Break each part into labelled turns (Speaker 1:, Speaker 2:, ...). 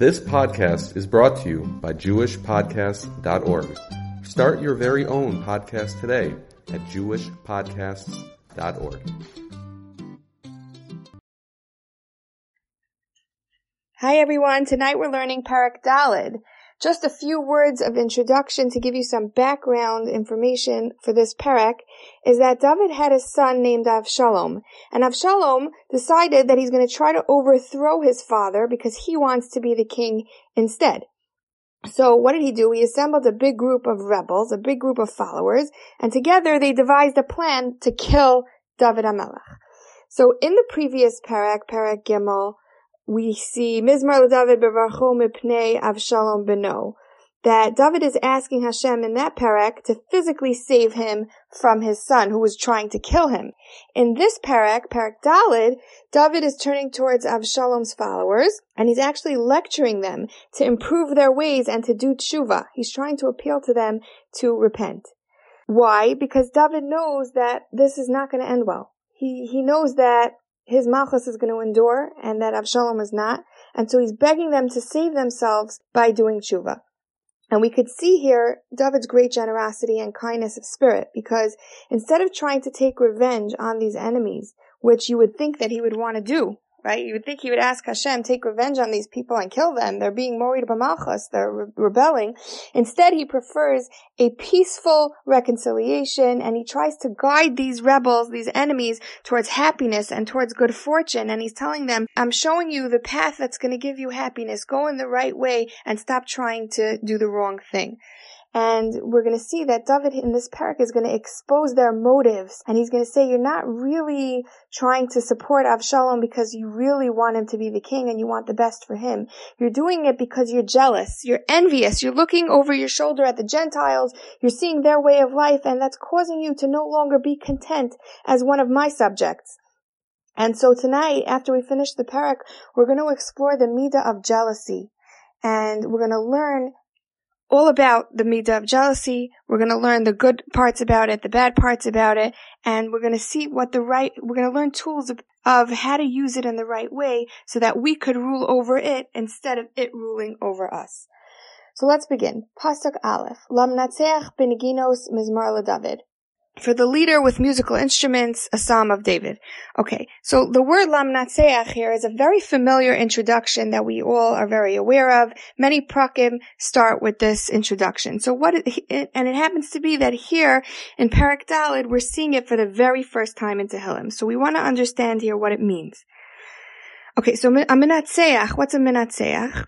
Speaker 1: This podcast is brought to you by JewishPodcasts.org. Start your very own podcast today at JewishPodcasts.org.
Speaker 2: Hi everyone, tonight we're learning Parak Dalid. Just a few words of introduction to give you some background information for this parak is that David had a son named Avshalom, and Avshalom decided that he's going to try to overthrow his father because he wants to be the king instead. So what did he do? He assembled a big group of rebels, a big group of followers, and together they devised a plan to kill David Hamelech. So in the previous parak, parak Gimel, we see Mizmar David bevarcho mipnei Avshalom beno. That David is asking Hashem in that parak to physically save him from his son who was trying to kill him. In this parak, parak Dalid, David is turning towards Avshalom's followers and he's actually lecturing them to improve their ways and to do tshuva. He's trying to appeal to them to repent. Why? Because David knows that this is not going to end well. He, he knows that his malchus is going to endure and that Avshalom is not. And so he's begging them to save themselves by doing tshuva. And we could see here David's great generosity and kindness of spirit because instead of trying to take revenge on these enemies, which you would think that he would want to do, right? You would think he would ask Hashem, take revenge on these people and kill them. They're being morid b'malchus. They're re- rebelling. Instead, he prefers a peaceful reconciliation and he tries to guide these rebels, these enemies, towards happiness and towards good fortune. And he's telling them, I'm showing you the path that's going to give you happiness. Go in the right way and stop trying to do the wrong thing. And we're going to see that David in this parak is going to expose their motives. And he's going to say, you're not really trying to support Avshalom because you really want him to be the king and you want the best for him. You're doing it because you're jealous. You're envious. You're looking over your shoulder at the Gentiles. You're seeing their way of life and that's causing you to no longer be content as one of my subjects. And so tonight, after we finish the parak, we're going to explore the midah of jealousy. And we're going to learn all about the midah of jealousy. We're going to learn the good parts about it, the bad parts about it, and we're going to see what the right, we're going to learn tools of, of how to use it in the right way so that we could rule over it instead of it ruling over us. So let's begin. Pasuk Aleph. Lam natseach beniginos mizmar David for the leader with musical instruments, a psalm of David. Okay, so the word lamnatseach here is a very familiar introduction that we all are very aware of. Many prakim start with this introduction. So what, it, and it happens to be that here in Parak Dalid, we're seeing it for the very first time in Tehillim. So we want to understand here what it means. Okay, so a minatseach, what's a minatseach?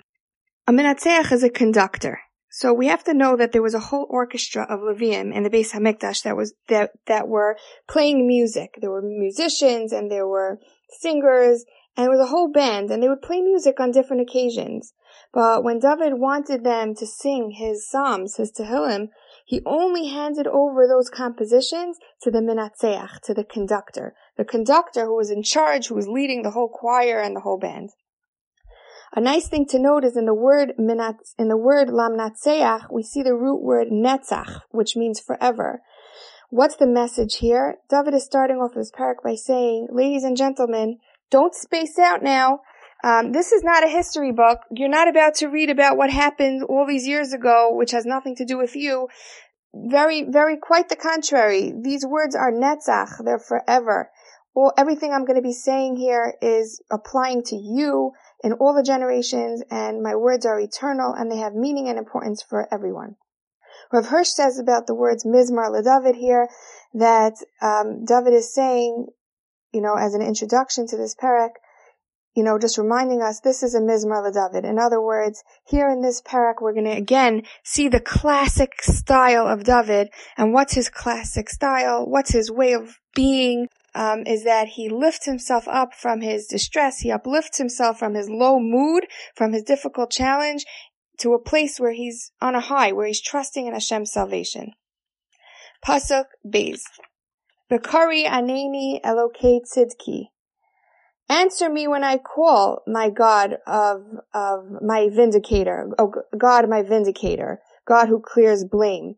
Speaker 2: A minatseach is a conductor. So we have to know that there was a whole orchestra of Levium in the Beis Hamikdash that was that that were playing music. There were musicians and there were singers and there was a whole band and they would play music on different occasions. But when David wanted them to sing his psalms, his Tehillim, he only handed over those compositions to the Minatzeach, to the conductor. The conductor who was in charge, who was leading the whole choir and the whole band. A nice thing to note is in the word minat, in the word lamnatseach, we see the root word netzach, which means forever. What's the message here? David is starting off his parak by saying, ladies and gentlemen, don't space out now. Um, this is not a history book. You're not about to read about what happened all these years ago, which has nothing to do with you. Very, very quite the contrary. These words are netzach. They're forever. Well, everything I'm going to be saying here is applying to you in all the generations, and my words are eternal, and they have meaning and importance for everyone. Rav Hirsch says about the words Mizmar LeDavid here that um, David is saying, you know, as an introduction to this parak, you know, just reminding us this is a Mizmar LeDavid. In other words, here in this parak, we're going to again see the classic style of David. And what's his classic style? What's his way of being? Um, is that he lifts himself up from his distress. He uplifts himself from his low mood, from his difficult challenge, to a place where he's on a high, where he's trusting in Hashem's salvation. Pasuk Beis. Bekari aneni elokei tzidki. Answer me when I call, my God of, of my vindicator. Oh, God, my vindicator. God who clears blame.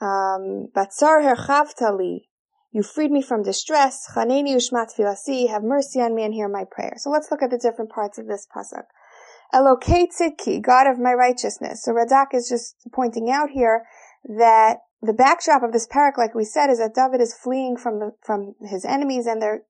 Speaker 2: Um, Batzar herchavtali. You freed me from distress. Chaneni ushmat filasi. Have mercy on me and hear my prayer. So let's look at the different parts of this pasuk. Elokei Tzidki, God of my righteousness. So Radak is just pointing out here that the backdrop of this parak, like we said, is that David is fleeing from the, from his enemies and they're,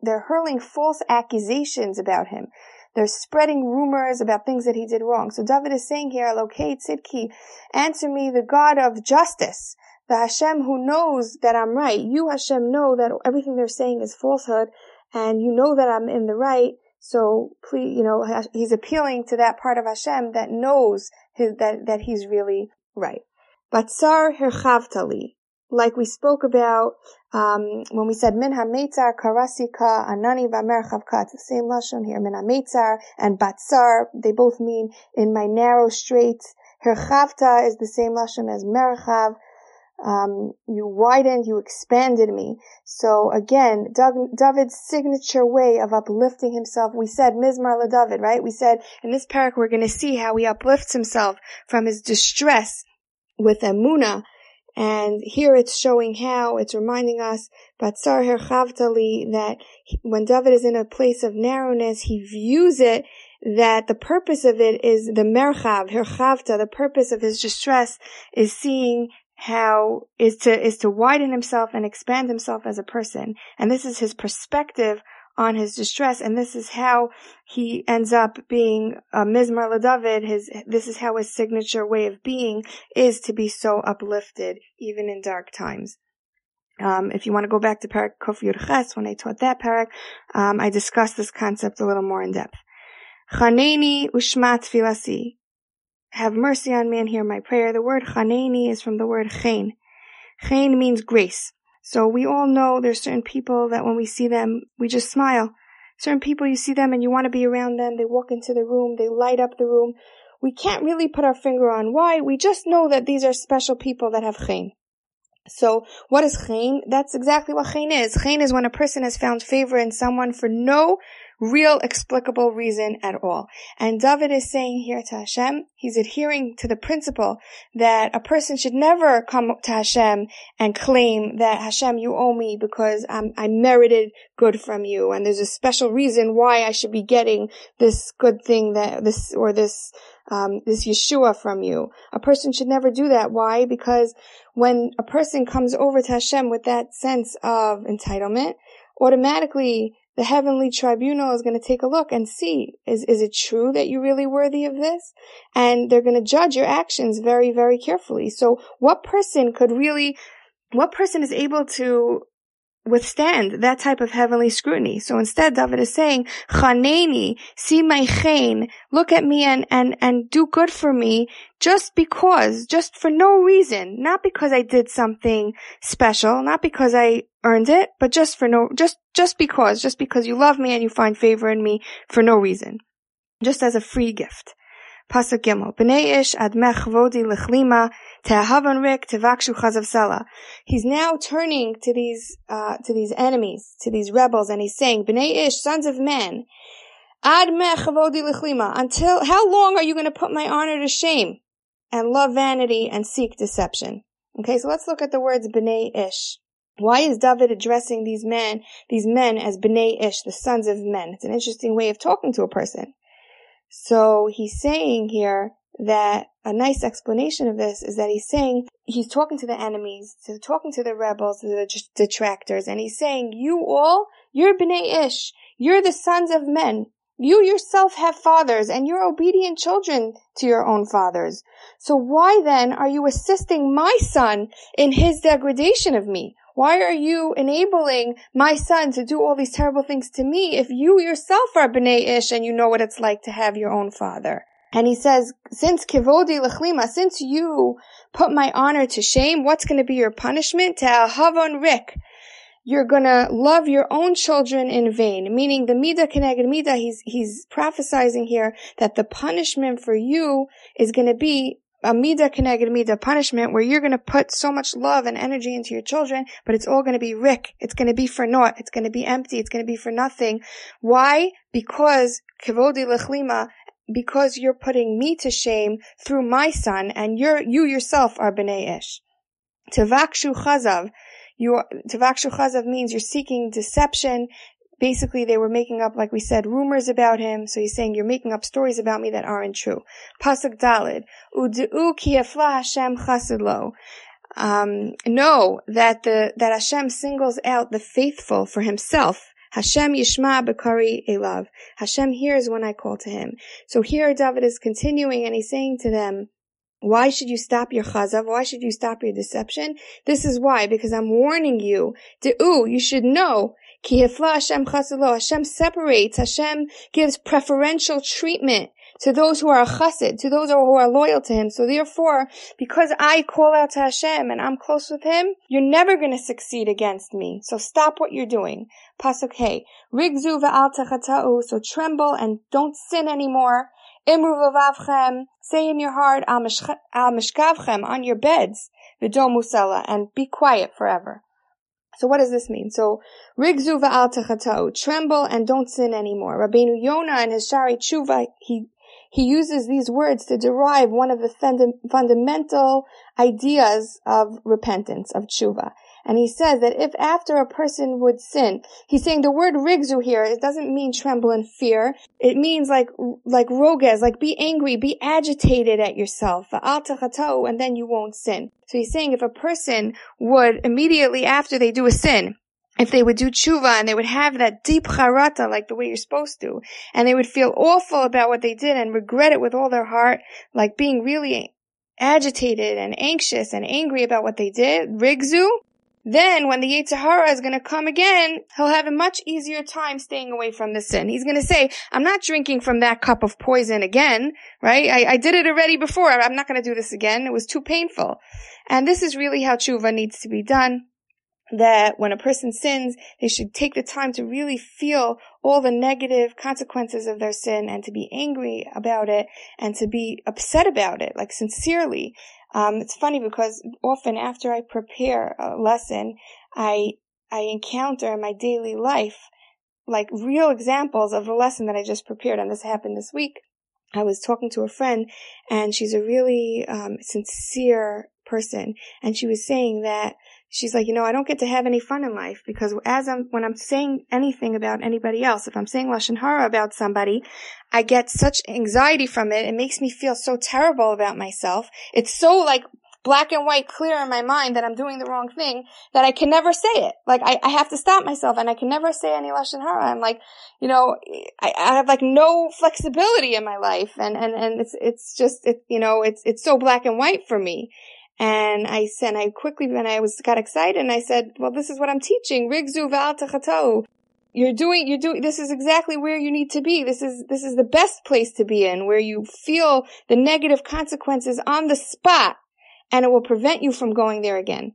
Speaker 2: they're hurling false accusations about him. They're spreading rumors about things that he did wrong. So David is saying here, Elokei Tzidki, answer me the God of justice, the Hashem who knows that I'm right. You Hashem know that everything they're saying is falsehood and you know that I'm in the right. So please, you know, he's appealing to that part of Hashem that knows his, that, that he's really right. Batsar herchavtali, like we spoke about um, when we said min hametzar karasika anani vamerchavka. It's the same lashon here. Min hametzar and batsar. They both mean in my narrow straits. Herchavta is the same lashon as merchav. Um, you widened, you expanded me. So again, David's signature way of uplifting himself. We said Mizmar David, right? We said in this parak we're going to see how he uplifts himself from his distress with Emuna. And here it's showing how, it's reminding us, Batsar Herchavtali, that when David is in a place of narrowness, he views it that the purpose of it is the merchav, herchavta, the purpose of his distress is seeing how is to is to widen himself and expand himself as a person. And this is his perspective on his distress. And this is how he ends up being a mizmar David his this is how his signature way of being is to be so uplifted even in dark times. Um, if you want to go back to Parak Kof Ches, when I taught that Parak, um, I discussed this concept a little more in depth. Chaneni ushmat filasi have mercy on me and hear my prayer. The word chaneni is from the word chen. Chen means grace. So we all know there's certain people that when we see them, we just smile. Certain people, you see them and you want to be around them. They walk into the room. They light up the room. We can't really put our finger on why. We just know that these are special people that have chen. So what is chen? That's exactly what chen is. Chen is when a person has found favor in someone for no real explicable reason at all. And David is saying here to Hashem, he's adhering to the principle that a person should never come to Hashem and claim that Hashem, you owe me because I'm, I merited good from you. And there's a special reason why I should be getting this good thing that this, or this, um, this Yeshua from you. A person should never do that. Why? Because when a person comes over to Hashem with that sense of entitlement, automatically the heavenly tribunal is going to take a look and see, is, is it true that you're really worthy of this? And they're going to judge your actions very, very carefully. So what person could really, what person is able to withstand that type of heavenly scrutiny. So instead, David is saying, Chaneni, see my chen, look at me and, and, and do good for me just because, just for no reason, not because I did something special, not because I earned it, but just for no, just, just because, just because you love me and you find favor in me for no reason. Just as a free gift. Pasuk Gimel. B'nei ish ad mech vodi lechlima tehavan tevakshu chazav sela. He's now turning to these, uh, to these enemies, to these rebels, and he's saying, B'nei ish, sons of men, ad vodi lechlima. Until, how long are you going to put my honor to shame and love vanity and seek deception? Okay, so let's look at the words B'nei ish. Why is David addressing these men, these men as B'nai Ish, the sons of men? It's an interesting way of talking to a person. So he's saying here that a nice explanation of this is that he's saying he's talking to the enemies, to talking to the rebels, to the detractors, and he's saying, you all, you're B'nai Ish, you're the sons of men. You yourself have fathers and you're obedient children to your own fathers. So why then are you assisting my son in his degradation of me? Why are you enabling my son to do all these terrible things to me if you yourself are B'nai Ish and you know what it's like to have your own father? And he says, since kivodi lechlima, since you put my honor to shame, what's going to be your punishment? To Havon rik. You're gonna love your own children in vain. Meaning the mida keneged mida, he's, he's prophesizing here that the punishment for you is gonna be a mida connected mida punishment where you're going to put so much love and energy into your children, but it's all going to be rick. It's going to be for naught. It's going to be empty. It's going to be for nothing. Why? Because kivodi lechlima, because you're putting me to shame through my son, and you're you yourself are bnei ish. Tavakshu chazav. You, tavakshu chazav means you're seeking deception, basically they were making up, like we said, rumors about him. So he's saying you're making up stories about me that aren't true. Pasuk Dalid, Udu ki Hashem chasidlo. Um, know that the, that Hashem singles out the faithful for himself. Hashem Yishma Bakari Elav. Hashem hears when I call to him. So here David is continuing and he's saying to them, why should you stop your chazav? Why should you stop your deception? This is why, because I'm warning you. De'u, you should know. Ki Hashem chasilo. Hashem separates. Hashem gives preferential treatment to those who are chassid, to those who are loyal to Him. So therefore, because I call out to Hashem and I'm close with Him, you're never going to succeed against me. So stop what you're doing. Pasuk hey, rigzu va'al So tremble and don't sin anymore. Imru v'vavchem, say in your heart, al mishkavchem, on your beds, v'dom musala, and be quiet forever. So what does this mean? So, rigzu v'al techatau, tremble and don't sin anymore. Rabbeinu Yonah and his Sharei Tshuva, he, he uses these words to derive one of the funda- fundamental ideas of repentance, of tshuva. And he says that if after a person would sin, he's saying the word rigzu here, it doesn't mean tremble and fear. It means like, like roges, like be angry, be agitated at yourself, and then you won't sin. So he's saying if a person would immediately after they do a sin, if they would do tshuva and they would have that deep charata like the way you're supposed to, and they would feel awful about what they did and regret it with all their heart, like being really agitated and anxious and angry about what they did, rigzu, then when the Yetzer is going to come again, he'll have a much easier time staying away from the sin. He's going to say, I'm not drinking from that cup of poison again, right? I, I did it already before. I'm not going to do this again. It was too painful. And this is really how tshuva needs to be done that when a person sins, they should take the time to really feel all the negative consequences of their sin and to be angry about it and to be upset about it, like sincerely. Um, it's funny because often after I prepare a lesson, I, I encounter in my daily life like real examples of a lesson that I just prepared. And this happened this week. I was talking to a friend and she's a really um, sincere person and she was saying that she's like, you know, I don't get to have any fun in life because as I'm, when I'm saying anything about anybody else, if I'm saying Lashon Hara about somebody, I get such anxiety from it. It makes me feel so terrible about myself. It's so like black and white clear in my mind that I'm doing the wrong thing that I can never say it. Like I, I have to stop myself and I can never say any Lashon Hara. I'm like, you know, I, I have like no flexibility in my life and, and, and it's, it's just, it, you know, it's, it's so black and white for me. And I said, I quickly, when I was, got excited and I said, well, this is what I'm teaching. Rigzu val You're doing, you're doing, this is exactly where you need to be. This is, this is the best place to be in, where you feel the negative consequences on the spot and it will prevent you from going there again.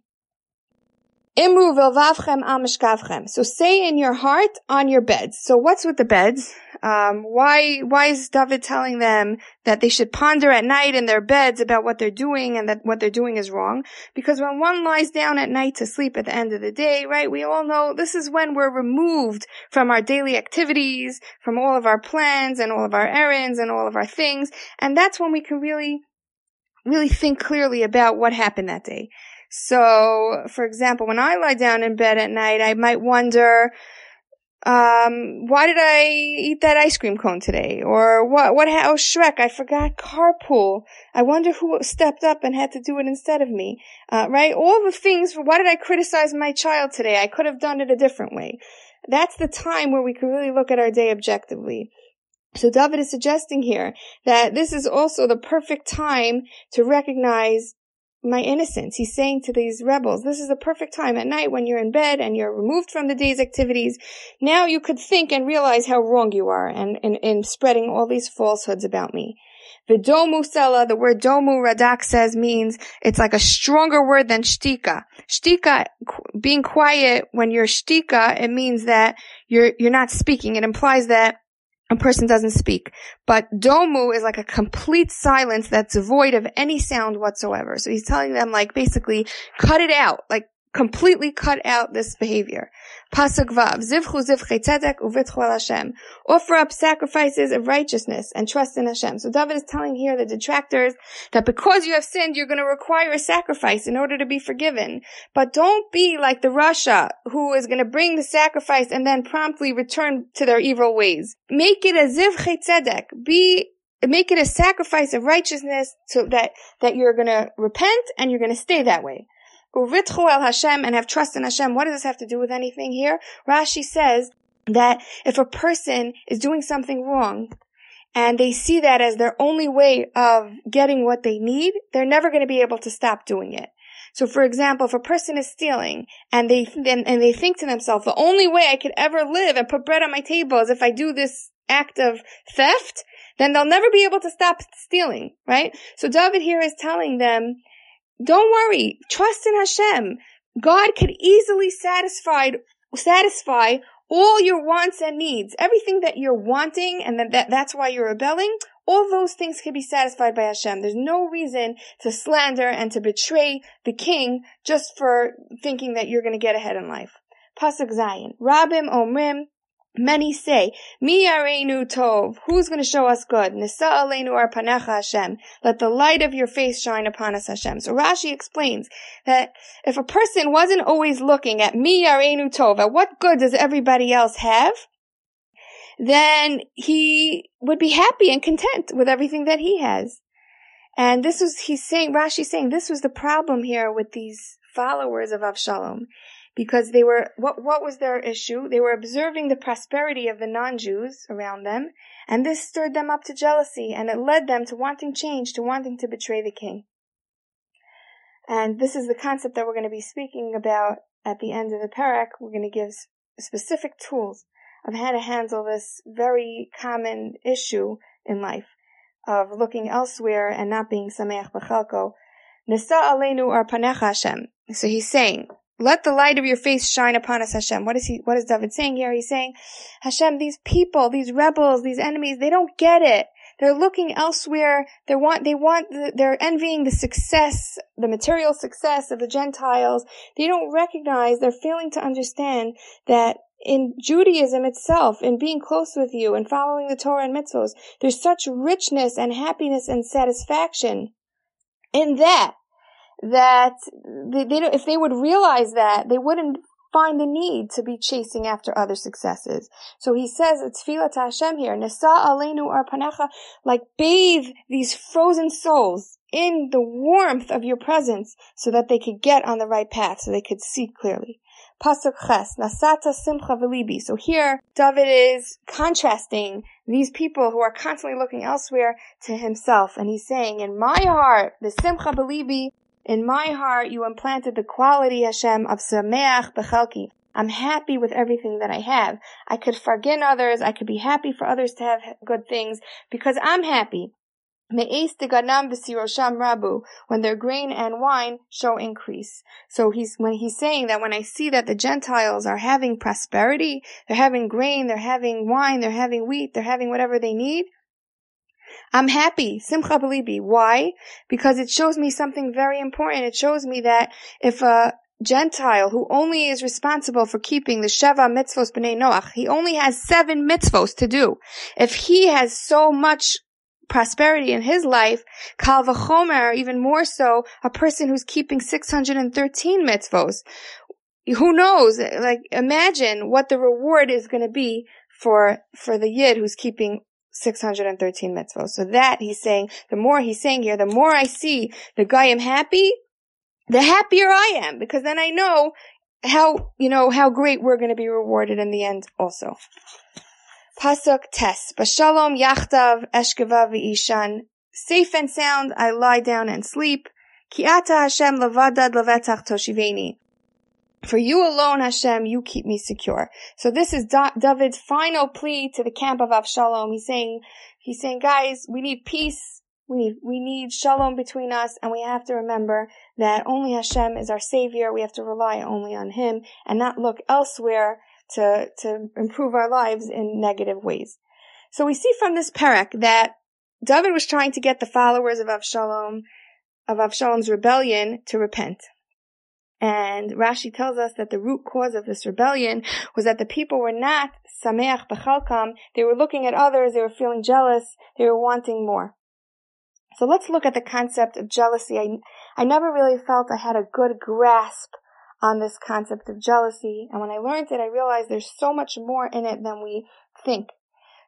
Speaker 2: Imru al So say in your heart on your beds. So what's with the beds? Um, why why is David telling them that they should ponder at night in their beds about what they're doing and that what they're doing is wrong? Because when one lies down at night to sleep at the end of the day, right? We all know this is when we're removed from our daily activities, from all of our plans and all of our errands and all of our things, and that's when we can really really think clearly about what happened that day. So, for example, when I lie down in bed at night, I might wonder, um, why did I eat that ice cream cone today? Or what, what, oh, Shrek, I forgot carpool. I wonder who stepped up and had to do it instead of me. Uh, right? All the things, why did I criticize my child today? I could have done it a different way. That's the time where we can really look at our day objectively. So David is suggesting here that this is also the perfect time to recognize my innocence. He's saying to these rebels, this is the perfect time at night when you're in bed and you're removed from the day's activities. Now you could think and realize how wrong you are and in spreading all these falsehoods about me. The domu sela, the word domu radak says means it's like a stronger word than shtika. Shtika, being quiet when you're shtika, it means that you're, you're not speaking. It implies that a person doesn't speak. But domu is like a complete silence that's devoid of any sound whatsoever. So he's telling them like basically cut it out. Like completely cut out this behavior. Pasuk Vav, Zivchu Zivchei Tzedek Uvitchu Hashem. Offer up sacrifices of righteousness and trust in Hashem. So David is telling here the detractors that because you have sinned, you're going to require a sacrifice in order to be forgiven. But don't be like the Rasha who is going to bring the sacrifice and then promptly return to their evil ways. Make it a Zivchei Tzedek. Be make it a sacrifice of righteousness so that, that you're gonna repent and you're gonna stay that way. Uvitchu el Hashem and have trust in Hashem. What does this have to do with anything here? Rashi says that if a person is doing something wrong and they see that as their only way of getting what they need, they're never going to be able to stop doing it. So for example, if a person is stealing and they, and, and they think to themselves, the only way I could ever live and put bread on my table is if I do this act of theft, then they'll never be able to stop stealing, right? So David here is telling them, don't worry. Trust in Hashem. God could easily satisfy, satisfy all your wants and needs. Everything that you're wanting and that, that that's why you're rebelling, all those things can be satisfied by Hashem. There's no reason to slander and to betray the king just for thinking that you're going to get ahead in life. Pasuk Zayin. Rabim Omrim Many say, Mi areinu tov. Who's going to show us good? Nisa aleinu arpanecha Hashem. Let the light of your face shine upon us, Hashem. So Rashi explains that if a person wasn't always looking at Mi areinu tov, at what good does everybody else have, then he would be happy and content with everything that he has. And this was, he's saying, Rashi saying, this was the problem here with these followers of Avshalom because they were what what was their issue? They were observing the prosperity of the non-Jews around them, and this stirred them up to jealousy, and it led them to wanting change, to wanting to betray the king. And this is the concept that we're going to be speaking about at the end of the parak. We're going to give specific tools of how to handle this very common issue in life of looking elsewhere and not being sameach b'chalko. Nisa aleinu ar Hashem. So he's saying, let the light of your face shine upon us, Hashem. What is he, what is David saying here? He's saying, Hashem, these people, these rebels, these enemies, they don't get it. They're looking elsewhere. They want, they want, they're envying the success, the material success of the Gentiles. They don't recognize, they're failing to understand that in Judaism itself, in being close with you and following the Torah and mitzvos, there's such richness and happiness and satisfaction in that that they, they if they would realize that, they wouldn't find the need to be chasing after other successes. So he says, it's Tfilat Hashem here, Nasa Aleinu Arpanecha, like bathe these frozen souls in the warmth of your presence so that they could get on the right path, so they could see clearly. Pasuk Ches, Nasata Simcha Velibi. So here, David is contrasting these people who are constantly looking elsewhere to himself, and he's saying, in my heart, the Simcha Belibi in my heart, you implanted the quality, Hashem, of Sameach Bechalki. I'm happy with everything that I have. I could forgive others. I could be happy for others to have good things because I'm happy. When their grain and wine show increase. So he's when he's saying that when I see that the Gentiles are having prosperity, they're having grain, they're having wine, they're having wheat, they're having whatever they need, I'm happy. Simcha Belibi. Why? Because it shows me something very important. It shows me that if a Gentile who only is responsible for keeping the Sheva mitzvos b'nei Noach, he only has seven mitzvos to do. If he has so much prosperity in his life, Kal v'chomer, even more so, a person who's keeping 613 mitzvos. Who knows? Like, imagine what the reward is going to be for, for the Yid who's keeping 613 mitzvot. So that he's saying, the more he's saying here, the more I see the guy I'm happy, the happier I am, because then I know how, you know, how great we're going to be rewarded in the end also. Pasuk Tes, Bashalom Yachtav Eshkeva V'ishan, safe and sound I lie down and sleep, Ki Ki'ata Hashem Lavadad Lavetach Toshiveni. For you alone, Hashem, you keep me secure. So this is David's final plea to the camp of Avshalom. He's saying, he's saying, guys, we need peace. We need, we need shalom between us and we have to remember that only Hashem is our savior. We have to rely only on Him and not look elsewhere to, to improve our lives in negative ways. So we see from this parak that David was trying to get the followers of Avshalom, of Avshalom's rebellion to repent. And Rashi tells us that the root cause of this rebellion was that the people were not sameach bechalkam. They were looking at others. They were feeling jealous. They were wanting more. So let's look at the concept of jealousy. I, I never really felt I had a good grasp on this concept of jealousy. And when I learned it, I realized there's so much more in it than we think.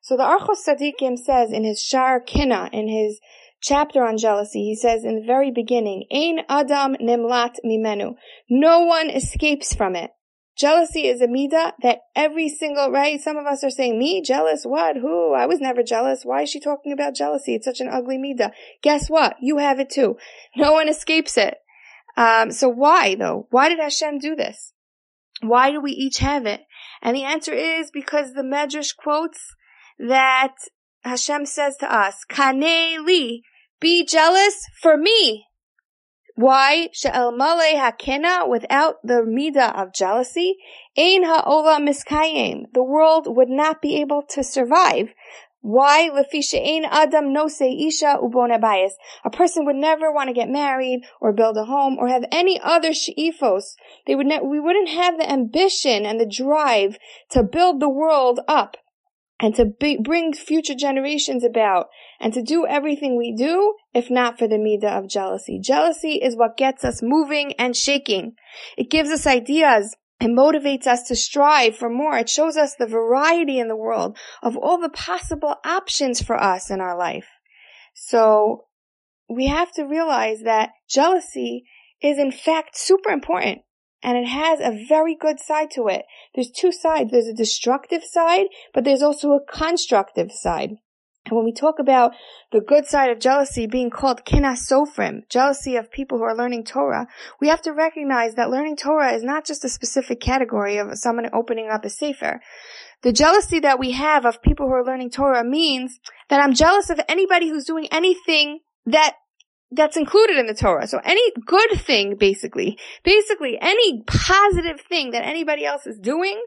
Speaker 2: So the Orchos Tzaddikim says in his Shar Kina, in his chapter on jealousy, he says in the very beginning, Ein Adam Nimlat Mimenu. No one escapes from it. Jealousy is a midah that every single, right? Some of us are saying, me jealous? What? Who? I was never jealous. Why is she talking about jealousy? It's such an ugly midah. Guess what? You have it too. No one escapes it. Um, so why though? Why did Hashem do this? Why do we each have it? And the answer is because the Medrash quotes that Hashem says to us, Kane li, be jealous for me. Why? She'el male hakena, without the midah of jealousy, ein ha'ola miskayim. The world would not be able to survive. Why? Lefisha ein adam no se isha ubona bias. A person would never want to get married or build a home or have any other she'ifos. They would ne- we wouldn't have the ambition and the drive to build the world up and to be, bring future generations about and to do everything we do if not for the midah of jealousy. Jealousy is what gets us moving and shaking. It gives us ideas. It motivates us to strive for more. It shows us the variety in the world of all the possible options for us in our life. So we have to realize that jealousy is in fact super important and it has a very good side to it. There's two sides. There's a destructive side, but there's also a constructive side. And when we talk about the good side of jealousy being called kinas sofrim, jealousy of people who are learning Torah, we have to recognize that learning Torah is not just a specific category of someone opening up a sefer. The jealousy that we have of people who are learning Torah means that I'm jealous of anybody who's doing anything that that's included in the Torah. So any good thing, basically, basically any positive thing that anybody else is doing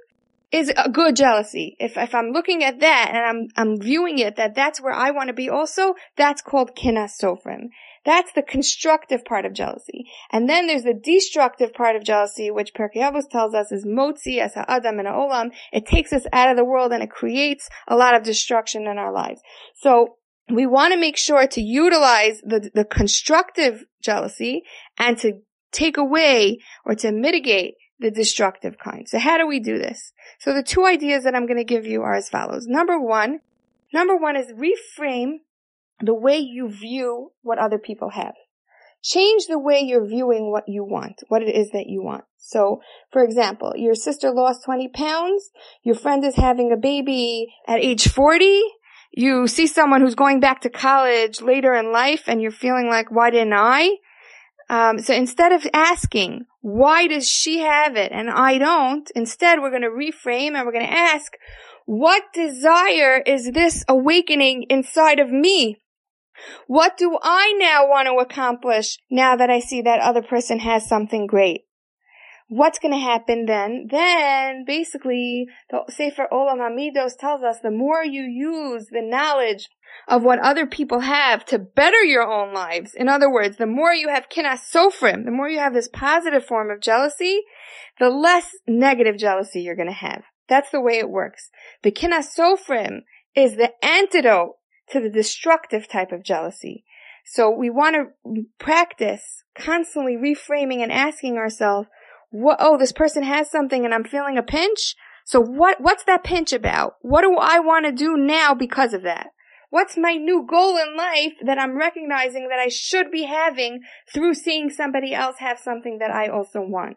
Speaker 2: is a good jealousy. If, if I'm looking at that and I'm, I'm viewing it that that's where I want to be also, that's called kinas sofrim. That's the constructive part of jealousy. And then there's the destructive part of jealousy, which Pirkei Avos tells us is motzi as ha'adam and ha'olam. It takes us out of the world and it creates a lot of destruction in our lives. So we want to make sure to utilize the, the constructive jealousy and to take away or to mitigate the destructive kind. So how do we do this? So the two ideas that I'm going to give you are as follows. Number one, number one is reframe the way you view what other people have. Change the way you're viewing what you want, what it is that you want. So, for example, your sister lost 20 pounds, your friend is having a baby at age 40, you see someone who's going back to college later in life and you're feeling like, why didn't I? Um, so instead of asking, why does she have it and I don't, instead we're going to reframe and we're going to ask, what desire is this awakening inside of me? What do I now want to accomplish now that I see that other person has something great? What's going to happen then? Then basically the Sefer Olam Hamidos tells us the more you use the knowledge of what other people have to better your own lives. In other words, the more you have kinas sofrim, the more you have this positive form of jealousy, the less negative jealousy you're going to have. That's the way it works. The kinas sofrim is the antidote to the destructive type of jealousy. So we want to practice constantly reframing and asking ourselves, what, oh, this person has something and I'm feeling a pinch. So what, what's that pinch about? What do I want to do now because of that? What's my new goal in life that I'm recognizing that I should be having through seeing somebody else have something that I also want?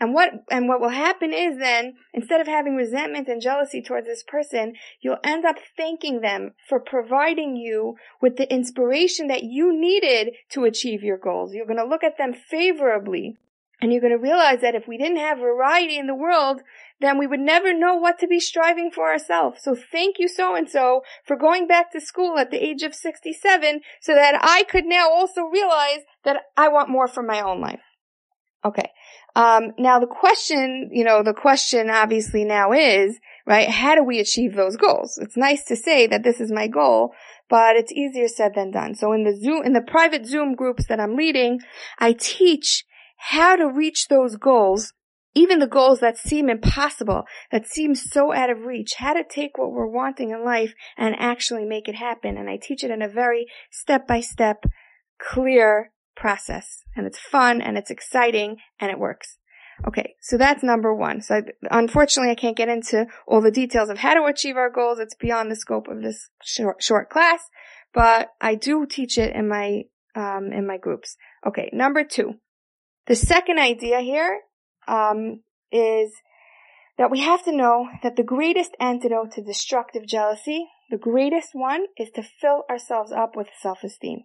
Speaker 2: And what, and what will happen is then, instead of having resentment and jealousy towards this person, you'll end up thanking them for providing you with the inspiration that you needed to achieve your goals. You're going to look at them favorably. And you're going to realize that if we didn't have variety in the world, then we would never know what to be striving for ourselves. So thank you so and so for going back to school at the age of 67 so that I could now also realize that I want more for my own life. Okay. Um, now the question, you know, the question obviously now is, right, how do we achieve those goals? It's nice to say that this is my goal, but it's easier said than done. So in the Zoom, in the private Zoom groups that I'm leading, I teach how to reach those goals even the goals that seem impossible, that seem so out of reach, how to take what we're wanting in life and actually make it happen. And I teach it in a very step by step, clear process. And it's fun and it's exciting and it works. Okay, so that's number one. So I, unfortunately, I can't get into all the details of how to achieve our goals. It's beyond the scope of this short, short class, but I do teach it in my um, in my groups. Okay, number two. The second idea here um, is that we have to know that the greatest antidote to destructive jealousy, the greatest one, is to fill ourselves up with self-esteem.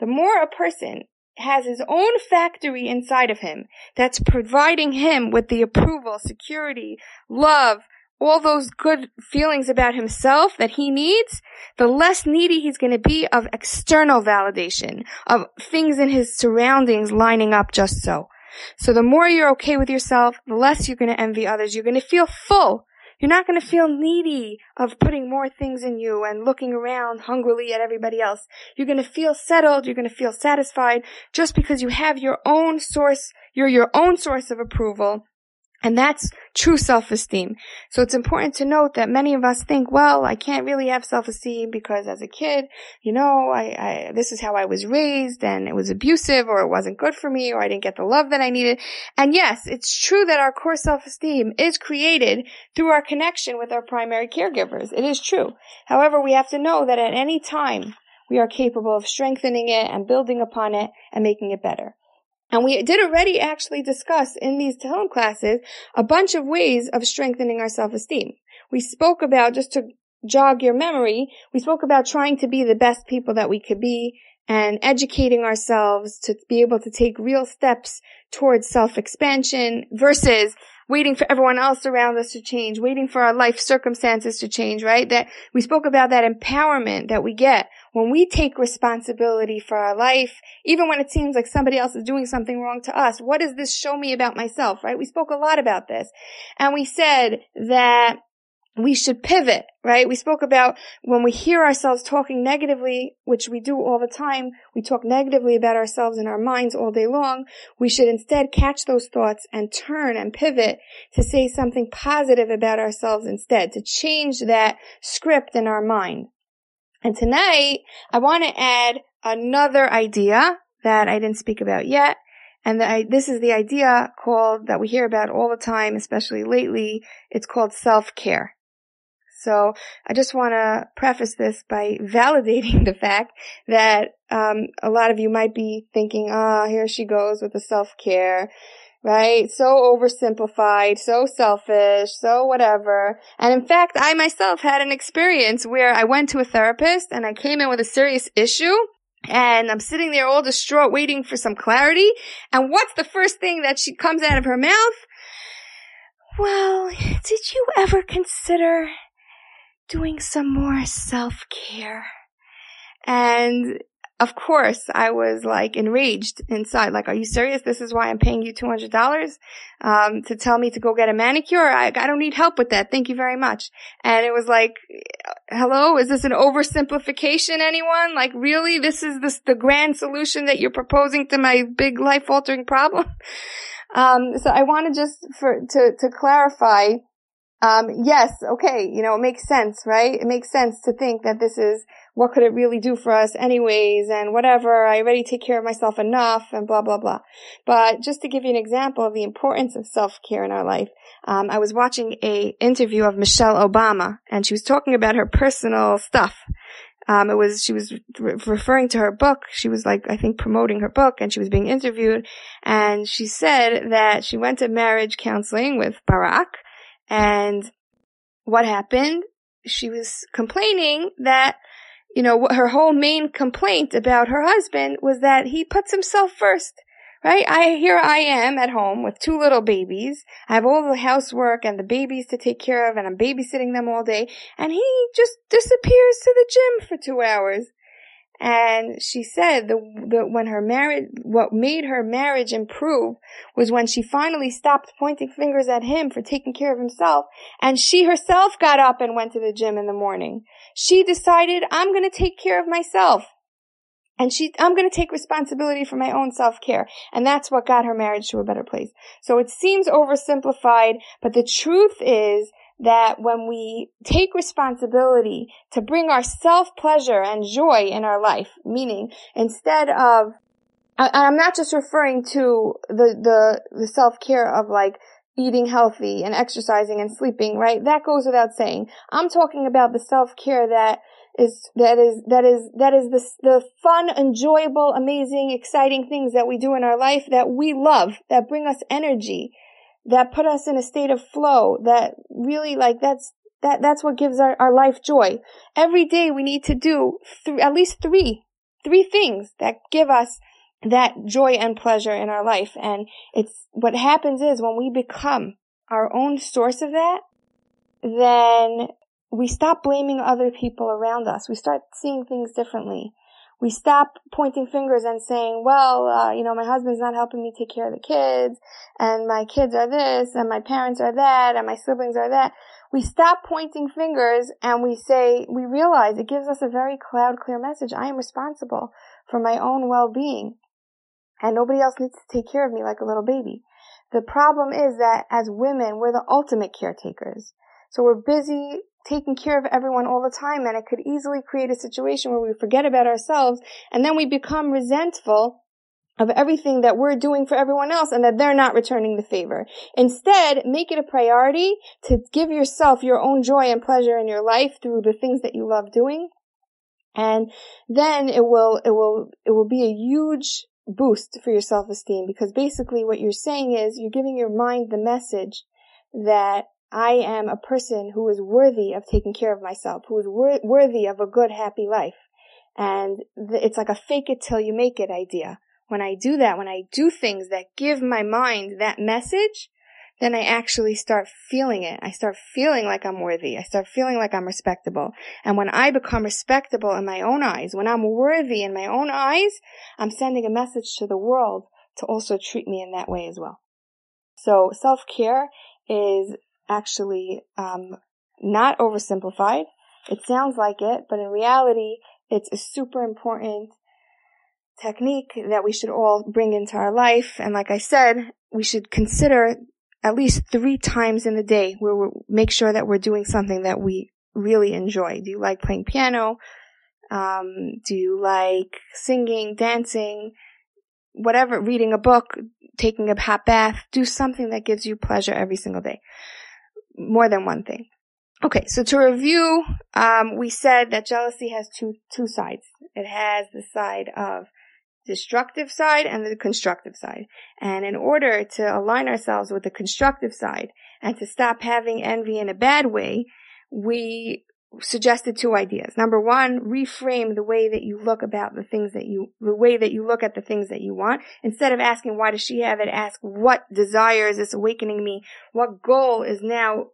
Speaker 2: The more a person has his own factory inside of him that's providing him with the approval, security, love, all those good feelings about himself that he needs, the less needy he's going to be of external validation, of things in his surroundings lining up just so. So the more you're okay with yourself, the less you're going to envy others. You're going to feel full. You're not going to feel needy of putting more things in you and looking around hungrily at everybody else. You're going to feel settled. You're going to feel satisfied just because you have your own source. You're your own source of approval and that's true self-esteem. So it's important to note that many of us think, well, I can't really have self-esteem because as a kid, you know, I, I, this is how I was raised and it was abusive or it wasn't good for me or I didn't get the love that I needed. And yes, it's true that our core self-esteem is created through our connection with our primary caregivers. It is true. However, we have to know that at any time, we are capable of strengthening it and building upon it and making it better. And we did already actually discuss in these Tehillim classes a bunch of ways of strengthening our self-esteem. We spoke about, just to jog your memory, we spoke about trying to be the best people that we could be and educating ourselves to be able to take real steps towards self-expansion versus waiting for everyone else around us to change, waiting for our life circumstances to change, right? That we spoke about that empowerment that we get when we take responsibility for our life, even when it seems like somebody else is doing something wrong to us. What does this show me about myself, right? We spoke a lot about this. And we said that we should pivot, right? We spoke about when we hear ourselves talking negatively, which we do all the time, we talk negatively about ourselves in our minds all day long. We should instead catch those thoughts and turn and pivot to say something positive about ourselves instead, to change that script in our mind. And tonight, I want to add another idea that I didn't speak about yet. And I, this is the idea called, that we hear about all the time, especially lately. It's called self-care. So I just want to preface this by validating the fact that um, a lot of you might be thinking, ah, oh, here she goes with the self-care right? So oversimplified, so selfish, so whatever. And in fact, I myself had an experience where I went to a therapist and I came in with a serious issue. And I'm sitting there all distraught waiting for some clarity. And what's the first thing that she comes out of her mouth? Well, did you ever consider doing some more self-care? And of course, I was like enraged inside. Like, are you serious? This is why I'm paying you $200 um, to tell me to go get a manicure? I, I don't need help with that. Thank you very much. And it was like, hello, is this an oversimplification, anyone? Like, really? This is this, the grand solution that you're proposing to my big life altering problem? Um, so I want to just for, to, to clarify, um, yes, okay, you know, it makes sense, right? It makes sense to think that this is what could it really do for us anyways and whatever, I already take care of myself enough and blah, blah, blah. But just to give you an example of the importance of self-care in our life, um, I was watching a interview of Michelle Obama and she was talking about her personal stuff. Um, it was, she was re- referring to her book. She was like, I think promoting her book and she was being interviewed. And she said that she went to marriage counseling with Barack and what happened? She was complaining that you know, her whole main complaint about her husband was that he puts himself first. Right? I, here I am at home with two little babies. I have all the housework and the babies to take care of and I'm babysitting them all day. And he just disappears to the gym for two hours. And she said the, the, when her marriage, what made her marriage improve was when she finally stopped pointing fingers at him for taking care of himself and she herself got up and went to the gym in the morning. She decided, I'm gonna take care of myself. And she, I'm going to take responsibility for my own self-care. And that's what got her marriage to a better place. So it seems oversimplified, but the truth is that when we take responsibility to bring our self-pleasure and joy in our life, meaning instead of I'm not just referring to the, the, the self-care of like eating healthy and exercising and sleeping, right? That goes without saying. I'm talking about the self-care that is, that is, that is, that is the, the fun, enjoyable, amazing, exciting things that we do in our life that we love, that bring us energy, that put us in a state of flow, that really like that's, that, that's what gives our, our life joy. Every day we need to do th- at least three, three things that give us that joy and pleasure in our life. And it's what happens is when we become our own source of that, then we stop blaming other people around us. We start seeing things differently. We stop pointing fingers and saying, well, uh, you know, my husband's not helping me take care of the kids, and my kids are this, and my parents are that, and my siblings are that. We stop pointing fingers and we say, we realize it gives us a very cloud clear message. I am responsible for my own well-being and nobody else needs to take care of me like a little baby. The problem is that as women, we're the ultimate caretakers. So we're busy taking care of everyone all the time and it could easily create a situation where we forget about ourselves and then we become resentful of everything that we're doing for everyone else and that they're not returning the favor. Instead, make it a priority to give yourself your own joy and pleasure in your life through the things that you love doing. And then it will, it will, it will be a huge boost for your self-esteem because basically what you're saying is you're giving your mind the message that I am a person who is worthy of taking care of myself, who is wor- worthy of a good, happy life. And th- it's like a fake it till you make it idea. When I do that, when I do things that give my mind that message, then I actually start feeling it. I start feeling like I'm worthy. I start feeling like I'm respectable. And when I become respectable in my own eyes, when I'm worthy in my own eyes, I'm sending a message to the world to also treat me in that way as well. So self-care is actually um, not oversimplified. It sounds like it, but in reality, it's a super important technique that we should all bring into our life. And like I said, we should consider at least three times in the day where we make sure that we're doing something that we really enjoy. Do you like playing piano? Um, do you like singing, dancing, whatever, reading a book, taking a hot bath? Do something that gives you pleasure every single day. More than one thing. Okay, so to review, um, we said that jealousy has two two sides. It has the side of destructive side and the constructive side. And in order to align ourselves with the constructive side and to stop having envy in a bad way, we suggested two ideas. Number one, reframe the way that you look about the things that you, the way that you look at the things that you want. Instead of asking, why does she have it? Ask, what desire is this awakening me? What goal is now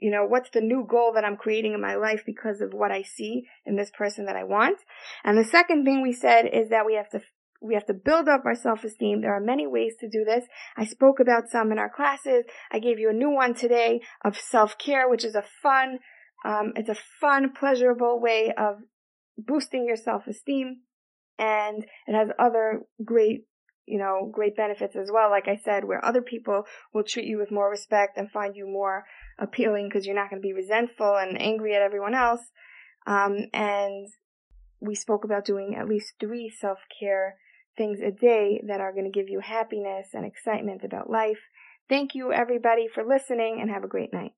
Speaker 2: you know, what's the new goal that I'm creating in my life because of what I see in this person that I want? And the second thing we said is that we have to we have to build up our self-esteem. There are many ways to do this. I spoke about some in our classes. I gave you a new one today of self-care, which is a fun, um, it's a fun, pleasurable way of boosting your self-esteem. And it has other great, you know, great benefits as well. Like I said, where other people will treat you with more respect and find you more appealing because you're not going to be resentful and angry at everyone else. Um, and we spoke about doing at least three self-care things a day that are going to give you happiness and excitement about life. Thank you everybody for listening and have a great night.